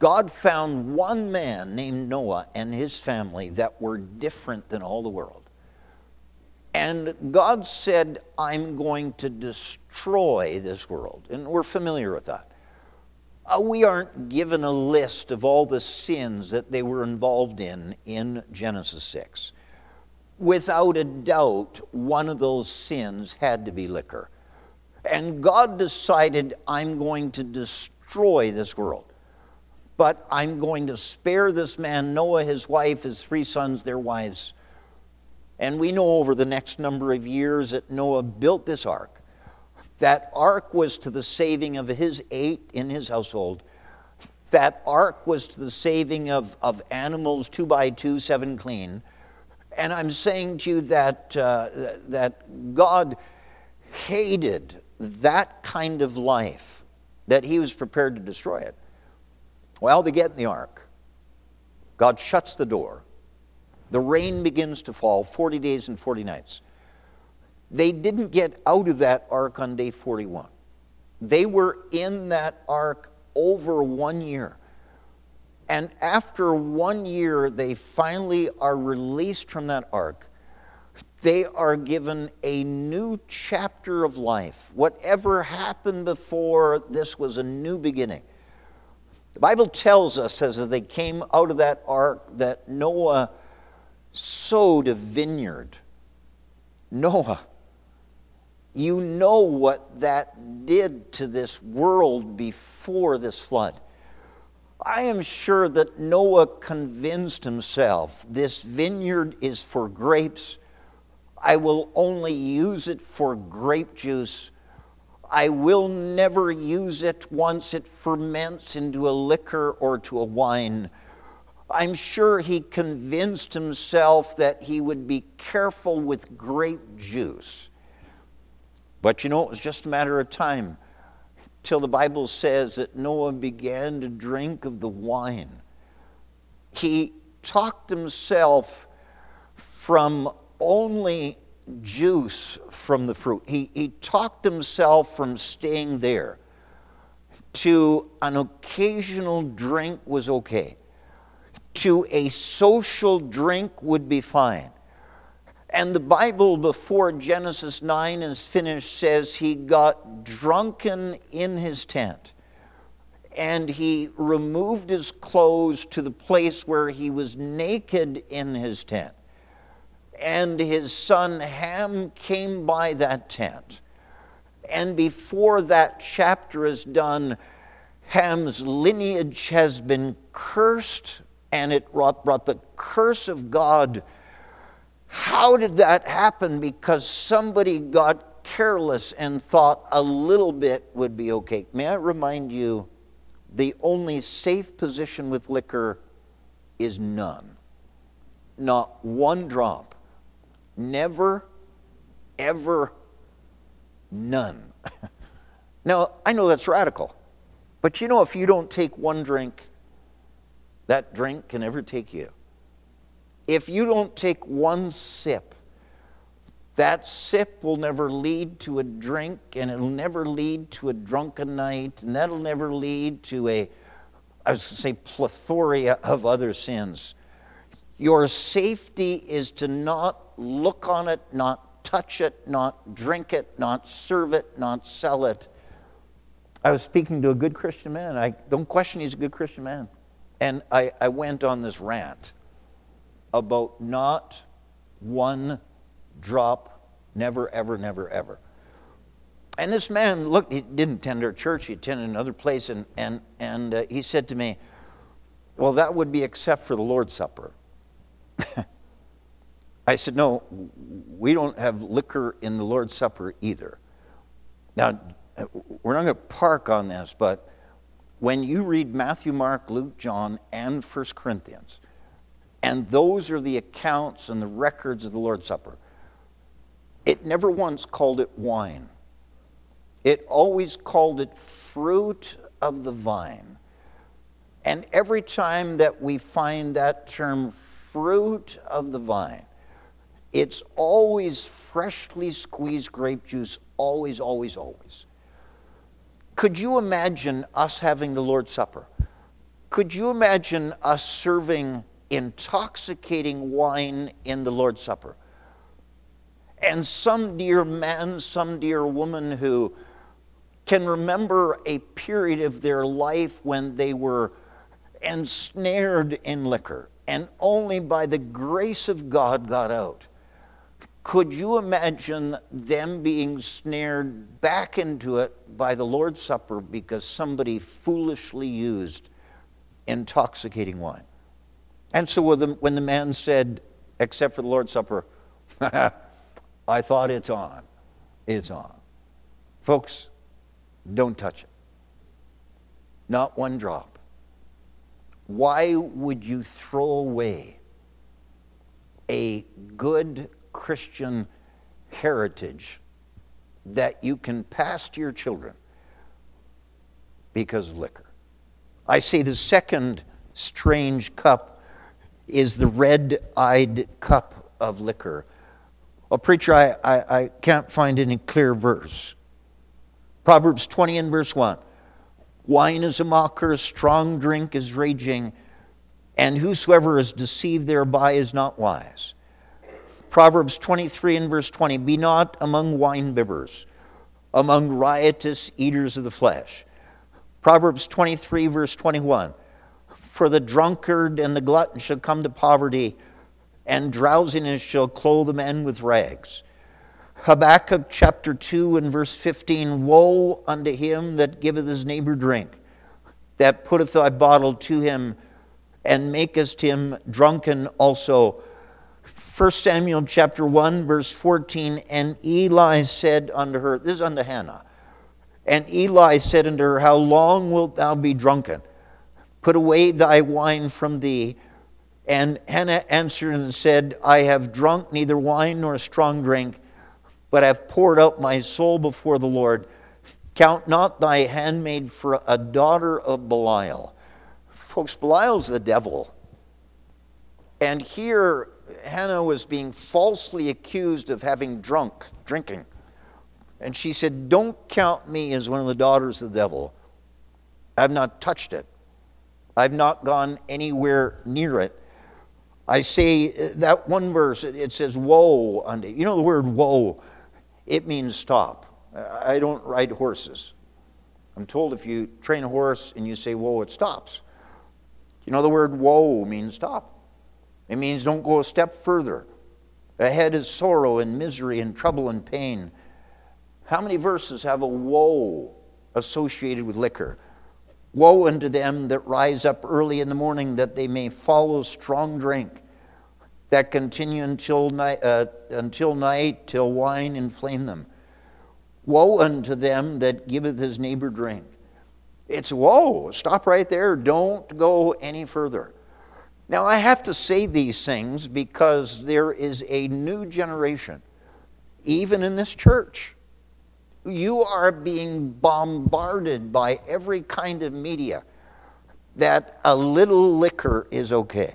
God found one man named Noah and his family that were different than all the world. And God said, I'm going to destroy this world. And we're familiar with that. Uh, we aren't given a list of all the sins that they were involved in in Genesis 6. Without a doubt, one of those sins had to be liquor. And God decided, I'm going to destroy this world but I'm going to spare this man, Noah, his wife, his three sons, their wives. And we know over the next number of years that Noah built this ark. That ark was to the saving of his eight in his household. That ark was to the saving of, of animals, two by two, seven clean. And I'm saying to you that, uh, that God hated that kind of life, that he was prepared to destroy it. Well, they get in the ark. God shuts the door. The rain begins to fall 40 days and 40 nights. They didn't get out of that ark on day 41. They were in that ark over one year. And after one year, they finally are released from that ark. They are given a new chapter of life. Whatever happened before, this was a new beginning. The Bible tells us as they came out of that ark that Noah sowed a vineyard. Noah, you know what that did to this world before this flood. I am sure that Noah convinced himself this vineyard is for grapes. I will only use it for grape juice. I will never use it once it ferments into a liquor or to a wine. I'm sure he convinced himself that he would be careful with grape juice. But you know, it was just a matter of time till the Bible says that Noah began to drink of the wine. He talked himself from only juice from the fruit. He, he talked himself from staying there to an occasional drink was okay to a social drink would be fine. And the Bible, before Genesis 9 is finished, says he got drunken in his tent. And he removed his clothes to the place where he was naked in his tent. And his son Ham came by that tent. And before that chapter is done, Ham's lineage has been cursed and it brought, brought the curse of God. How did that happen? Because somebody got careless and thought a little bit would be okay. May I remind you, the only safe position with liquor is none. Not one drop. Never, ever, none. now, I know that's radical, but you know, if you don't take one drink, that drink can never take you. If you don't take one sip, that sip will never lead to a drink, and it'll never lead to a drunken night, and that'll never lead to a, I was to say, plethora of other sins. Your safety is to not look on it, not touch it, not drink it, not serve it, not sell it. I was speaking to a good Christian man. I don't question he's a good Christian man. And I, I went on this rant about not one drop, never, ever, never, ever. And this man, look, he didn't attend our church, he attended another place, and, and, and uh, he said to me, Well, that would be except for the Lord's Supper. I said, No, we don't have liquor in the Lord's Supper either. Now, we're not going to park on this, but when you read Matthew, Mark, Luke, John, and 1 Corinthians, and those are the accounts and the records of the Lord's Supper, it never once called it wine. It always called it fruit of the vine. And every time that we find that term fruit of the vine, it's always freshly squeezed grape juice, always, always, always. Could you imagine us having the Lord's Supper? Could you imagine us serving intoxicating wine in the Lord's Supper? And some dear man, some dear woman who can remember a period of their life when they were ensnared in liquor and only by the grace of God got out. Could you imagine them being snared back into it by the Lord's Supper because somebody foolishly used intoxicating wine? And so when the man said, except for the Lord's Supper, I thought it's on. It's on. Folks, don't touch it. Not one drop. Why would you throw away a good Christian heritage that you can pass to your children because of liquor. I say the second strange cup is the red eyed cup of liquor. Well, preacher, I, I, I, can't find any clear verse. Proverbs 20 and verse 1 Wine is a mocker, strong drink is raging, and whosoever is deceived thereby is not wise. Proverbs 23 and verse 20 Be not among winebibbers, among riotous eaters of the flesh. Proverbs 23, verse 21 For the drunkard and the glutton shall come to poverty, and drowsiness shall clothe the men with rags. Habakkuk chapter 2 and verse 15 Woe unto him that giveth his neighbor drink, that putteth thy bottle to him, and makest him drunken also 1 Samuel chapter 1, verse 14, and Eli said unto her, this is unto Hannah, and Eli said unto her, How long wilt thou be drunken? Put away thy wine from thee. And Hannah answered and said, I have drunk neither wine nor strong drink, but have poured out my soul before the Lord. Count not thy handmaid for a daughter of Belial. Folks, Belial's the devil. And here, Hannah was being falsely accused of having drunk, drinking. And she said, Don't count me as one of the daughters of the devil. I've not touched it, I've not gone anywhere near it. I say uh, that one verse, it says, Woe unto you. know the word woe, it means stop. I don't ride horses. I'm told if you train a horse and you say whoa, it stops. You know the word woe means stop. It means don't go a step further. Ahead is sorrow and misery and trouble and pain. How many verses have a woe associated with liquor? Woe unto them that rise up early in the morning that they may follow strong drink, that continue until night, uh, until night, till wine inflame them. Woe unto them that giveth his neighbor drink. It's woe. Stop right there. Don't go any further. Now, I have to say these things because there is a new generation, even in this church, you are being bombarded by every kind of media that a little liquor is okay.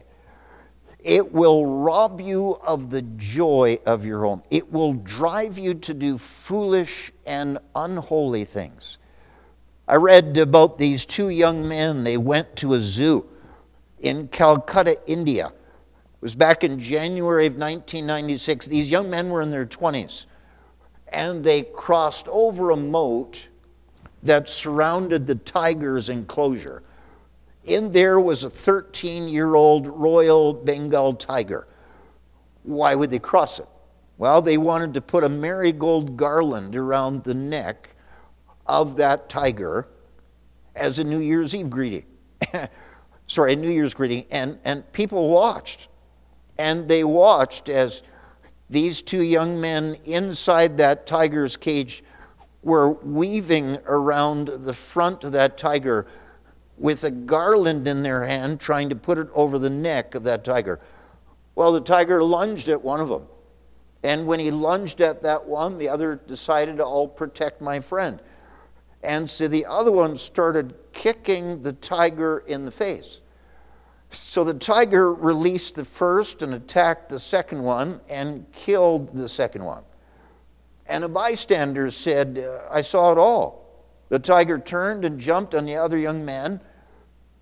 It will rob you of the joy of your home. It will drive you to do foolish and unholy things. I read about these two young men. They went to a zoo in Calcutta, India. It was back in January of 1996. These young men were in their 20s and they crossed over a moat that surrounded the tiger's enclosure. In there was a 13 year old Royal Bengal tiger. Why would they cross it? Well, they wanted to put a marigold garland around the neck of that tiger as a New Year's Eve greeting. Sorry, a New Year's greeting. And, and people watched. And they watched as these two young men inside that tiger's cage were weaving around the front of that tiger with a garland in their hand, trying to put it over the neck of that tiger. Well, the tiger lunged at one of them. And when he lunged at that one, the other decided, I'll protect my friend. And so the other one started kicking the tiger in the face. So the tiger released the first and attacked the second one and killed the second one. And a bystander said, I saw it all. The tiger turned and jumped on the other young man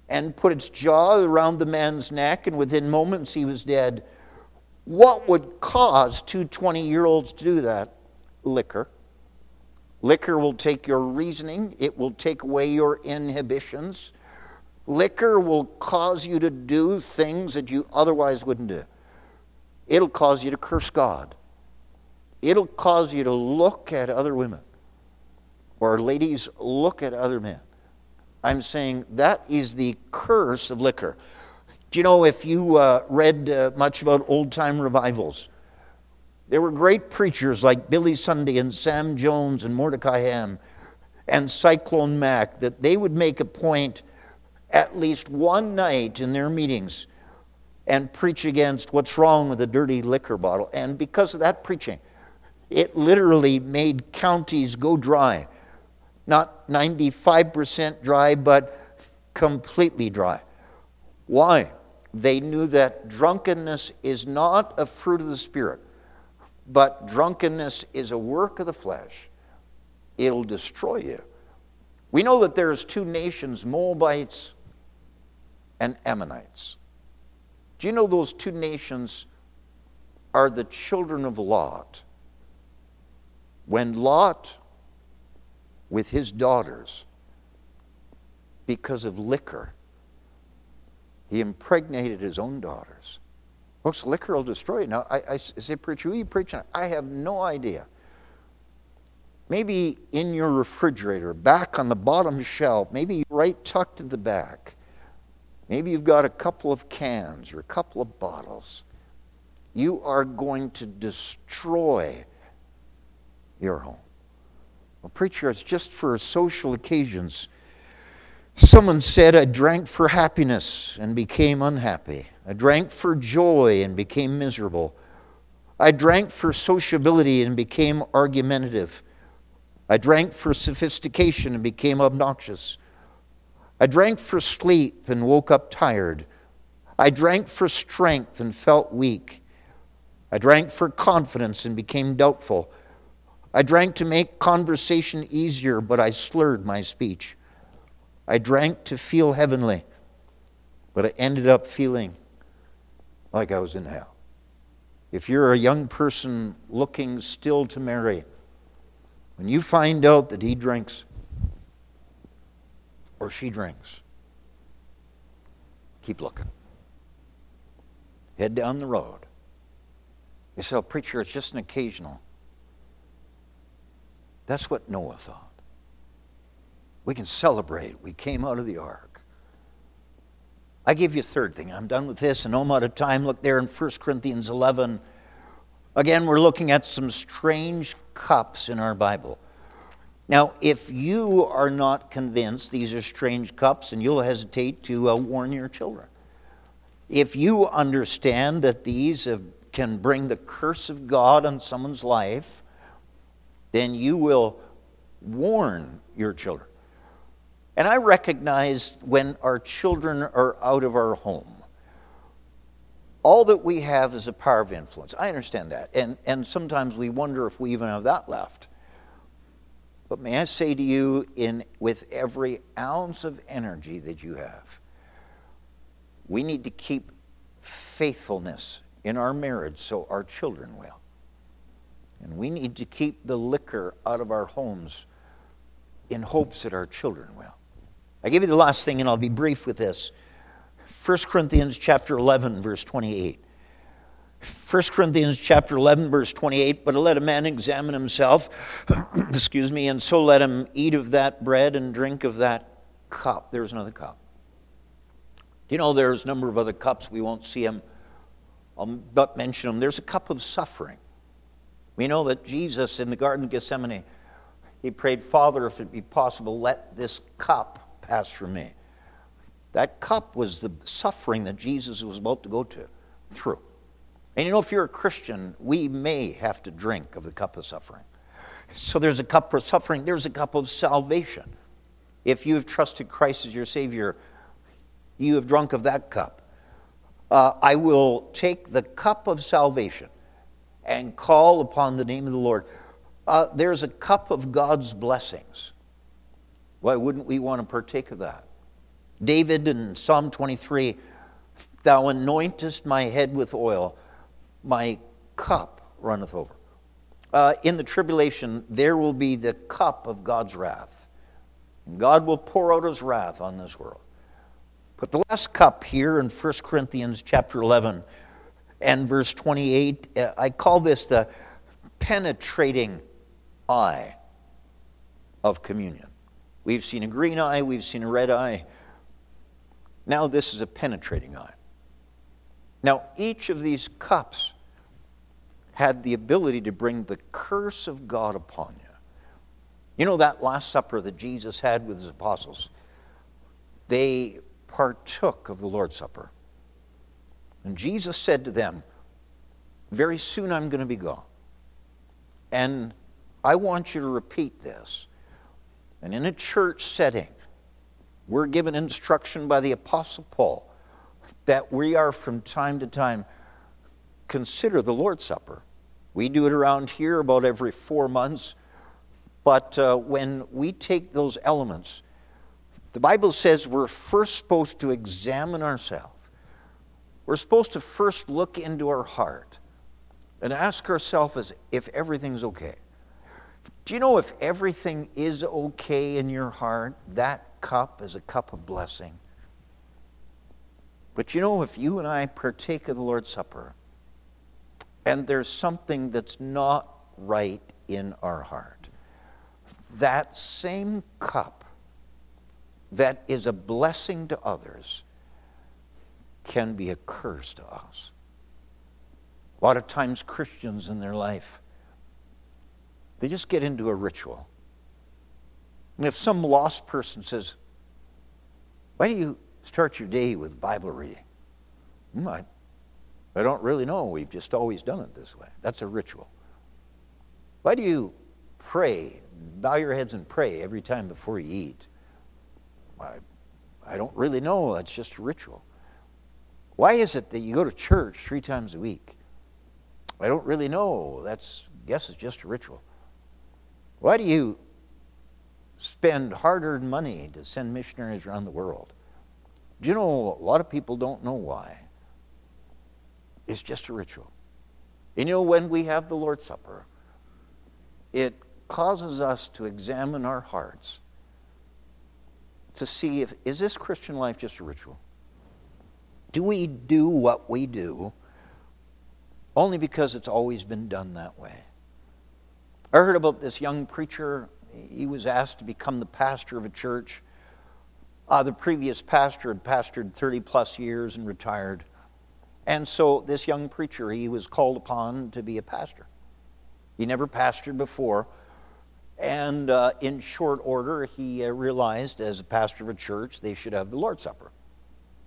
and put its jaw around the man's neck, and within moments he was dead. What would cause two 20 year olds to do that? Liquor. Liquor will take your reasoning, it will take away your inhibitions. Liquor will cause you to do things that you otherwise wouldn't do. It'll cause you to curse God. It'll cause you to look at other women. Or ladies, look at other men. I'm saying that is the curse of liquor. Do you know if you uh, read uh, much about old time revivals? There were great preachers like Billy Sunday and Sam Jones and Mordecai Ham and Cyclone Mack that they would make a point at least one night in their meetings and preach against what's wrong with a dirty liquor bottle. And because of that preaching, it literally made counties go dry. Not 95% dry, but completely dry. Why? They knew that drunkenness is not a fruit of the Spirit, but drunkenness is a work of the flesh. It'll destroy you. We know that there's two nations, Moabites and Ammonites. Do you know those two nations are the children of Lot? When Lot, with his daughters, because of liquor, he impregnated his own daughters. Folks, liquor will destroy you. Now, I, I say, preacher, who are you preaching? I have no idea. Maybe in your refrigerator, back on the bottom shelf, maybe right tucked in the back, Maybe you've got a couple of cans or a couple of bottles. you are going to destroy your home. Well, preacher, it's just for social occasions. Someone said, I drank for happiness and became unhappy. I drank for joy and became miserable. I drank for sociability and became argumentative. I drank for sophistication and became obnoxious. I drank for sleep and woke up tired. I drank for strength and felt weak. I drank for confidence and became doubtful. I drank to make conversation easier, but I slurred my speech. I drank to feel heavenly, but I ended up feeling like I was in hell. If you're a young person looking still to marry, when you find out that he drinks or she drinks, keep looking. Head down the road. You say, oh, preacher, it's just an occasional. That's what Noah thought. We can celebrate. We came out of the ark. I give you a third thing. I'm done with this, and I'm out of time. Look there in 1 Corinthians 11. Again, we're looking at some strange cups in our Bible. Now, if you are not convinced these are strange cups, and you'll hesitate to uh, warn your children. If you understand that these uh, can bring the curse of God on someone's life, then you will warn your children. And I recognize when our children are out of our home, all that we have is a power of influence. I understand that. And, and sometimes we wonder if we even have that left. But may I say to you, in, with every ounce of energy that you have, we need to keep faithfulness in our marriage so our children will. And we need to keep the liquor out of our homes in hopes that our children will. I give you the last thing, and I'll be brief with this. 1 Corinthians chapter 11, verse 28. 1 Corinthians chapter 11, verse 28, but let a man examine himself, excuse me, and so let him eat of that bread and drink of that cup. There's another cup. Do you know there's a number of other cups? We won't see them. I'll but mention them. There's a cup of suffering. We know that Jesus in the Garden of Gethsemane, he prayed, Father, if it be possible, let this cup pass from me. That cup was the suffering that Jesus was about to go to, through. And you know, if you're a Christian, we may have to drink of the cup of suffering. So there's a cup of suffering, there's a cup of salvation. If you have trusted Christ as your Savior, you have drunk of that cup. Uh, I will take the cup of salvation and call upon the name of the Lord. Uh, there's a cup of God's blessings. Why wouldn't we want to partake of that? David in Psalm 23 Thou anointest my head with oil, my cup runneth over. Uh, in the tribulation, there will be the cup of God's wrath. God will pour out his wrath on this world. But the last cup here in 1 Corinthians chapter 11 and verse 28, uh, I call this the penetrating eye of communion. We've seen a green eye, we've seen a red eye. Now, this is a penetrating eye. Now, each of these cups had the ability to bring the curse of God upon you. You know that Last Supper that Jesus had with his apostles? They partook of the Lord's Supper. And Jesus said to them, Very soon I'm going to be gone. And I want you to repeat this. And in a church setting, we're given instruction by the Apostle Paul that we are from time to time consider the Lord's Supper. We do it around here about every four months. But uh, when we take those elements, the Bible says we're first supposed to examine ourselves. We're supposed to first look into our heart and ask ourselves if everything's okay. Do you know if everything is okay in your heart, that cup is a cup of blessing? But you know, if you and I partake of the Lord's Supper and there's something that's not right in our heart, that same cup that is a blessing to others can be a curse to us. A lot of times, Christians in their life, they just get into a ritual. And if some lost person says, Why do you start your day with Bible reading? Hmm, I, I don't really know. We've just always done it this way. That's a ritual. Why do you pray, bow your heads and pray every time before you eat? I, I don't really know. That's just a ritual. Why is it that you go to church three times a week? I don't really know. That's guess it's just a ritual. Why do you spend hard-earned money to send missionaries around the world? Do you know a lot of people don't know why? It's just a ritual. And you know when we have the Lord's Supper, it causes us to examine our hearts to see if is this Christian life just a ritual? Do we do what we do only because it's always been done that way? I heard about this young preacher. He was asked to become the pastor of a church. Uh, the previous pastor had pastored 30 plus years and retired. And so this young preacher, he was called upon to be a pastor. He never pastored before. And uh, in short order, he uh, realized as a pastor of a church, they should have the Lord's Supper.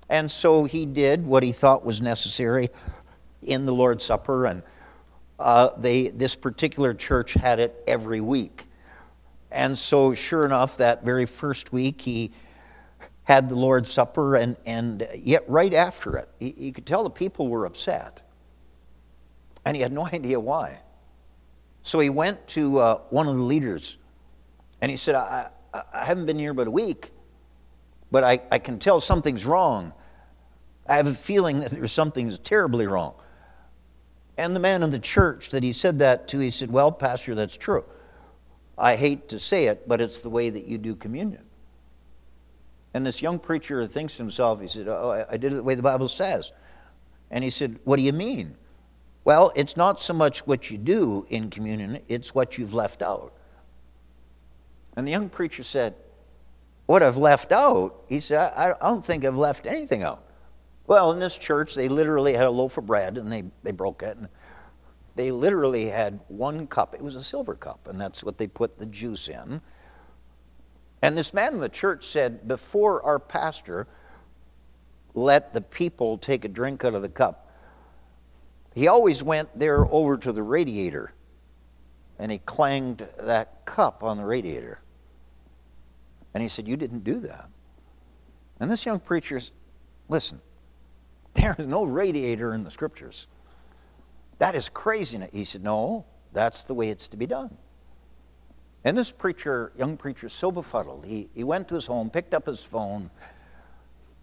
And so he did what he thought was necessary in the Lord's Supper, and uh, they, this particular church had it every week. And so, sure enough, that very first week, he had the Lord's Supper, and, and yet right after it, he, he could tell the people were upset. And he had no idea why. So he went to uh, one of the leaders, and he said, I, I haven't been here but a week, but I, I can tell something's wrong. I have a feeling that there's something terribly wrong. And the man in the church that he said that to, he said, Well, Pastor, that's true. I hate to say it, but it's the way that you do communion. And this young preacher thinks to himself, he said, Oh, I did it the way the Bible says. And he said, What do you mean? Well, it's not so much what you do in communion, it's what you've left out. And the young preacher said, What I've left out? He said, I, don't think I've left anything out. Well, in this church, they literally had a loaf of bread and they, they broke it. And they literally had one cup. It was a silver cup, and that's what they put the juice in. And this man in the church said, Before our pastor let the people take a drink out of the cup, he always went there over to the radiator and he clanged that cup on the radiator. And he said, You didn't do that. And this young preacher, said, listen, there is no radiator in the scriptures. That is craziness. He said, No, that's the way it's to be done. And this preacher, young preacher, so befuddled, he, he went to his home, picked up his phone,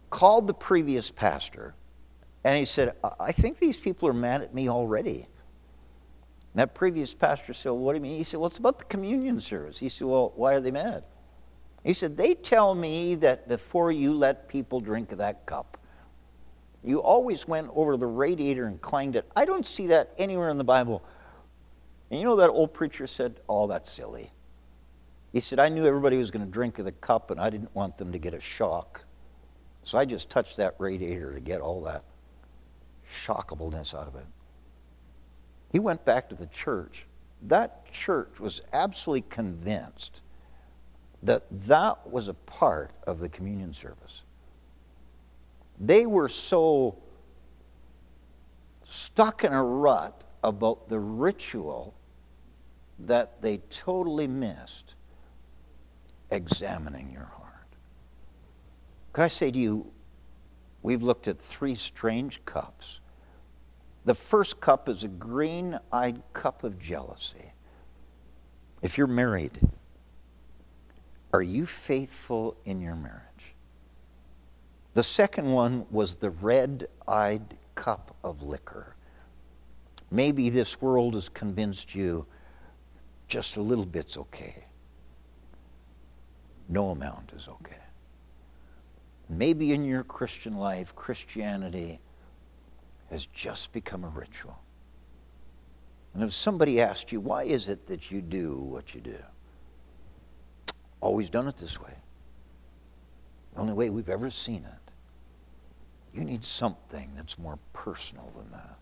called the previous pastor, and he said, I think these people are mad at me already. And that previous pastor said, well, What do you mean? He said, Well, it's about the communion service. He said, Well, why are they mad? He said, They tell me that before you let people drink that cup, you always went over the radiator and clanged it. I don't see that anywhere in the Bible. And you know that old preacher said, Oh, that's silly. He said, I knew everybody was going to drink of the cup, and I didn't want them to get a shock. So I just touched that radiator to get all that shockableness out of it. He went back to the church. That church was absolutely convinced that that was a part of the communion service. They were so stuck in a rut about the ritual that they totally missed examining your heart. Could I say to you, we've looked at three strange cups. The first cup is a green eyed cup of jealousy. If you're married, are you faithful in your marriage? The second one was the red eyed cup of liquor. Maybe this world has convinced you just a little bit's okay. No amount is okay. Maybe in your Christian life, Christianity has just become a ritual. And if somebody asked you, why is it that you do what you do? Always done it this way. The only way we've ever seen it. You need something that's more personal than that.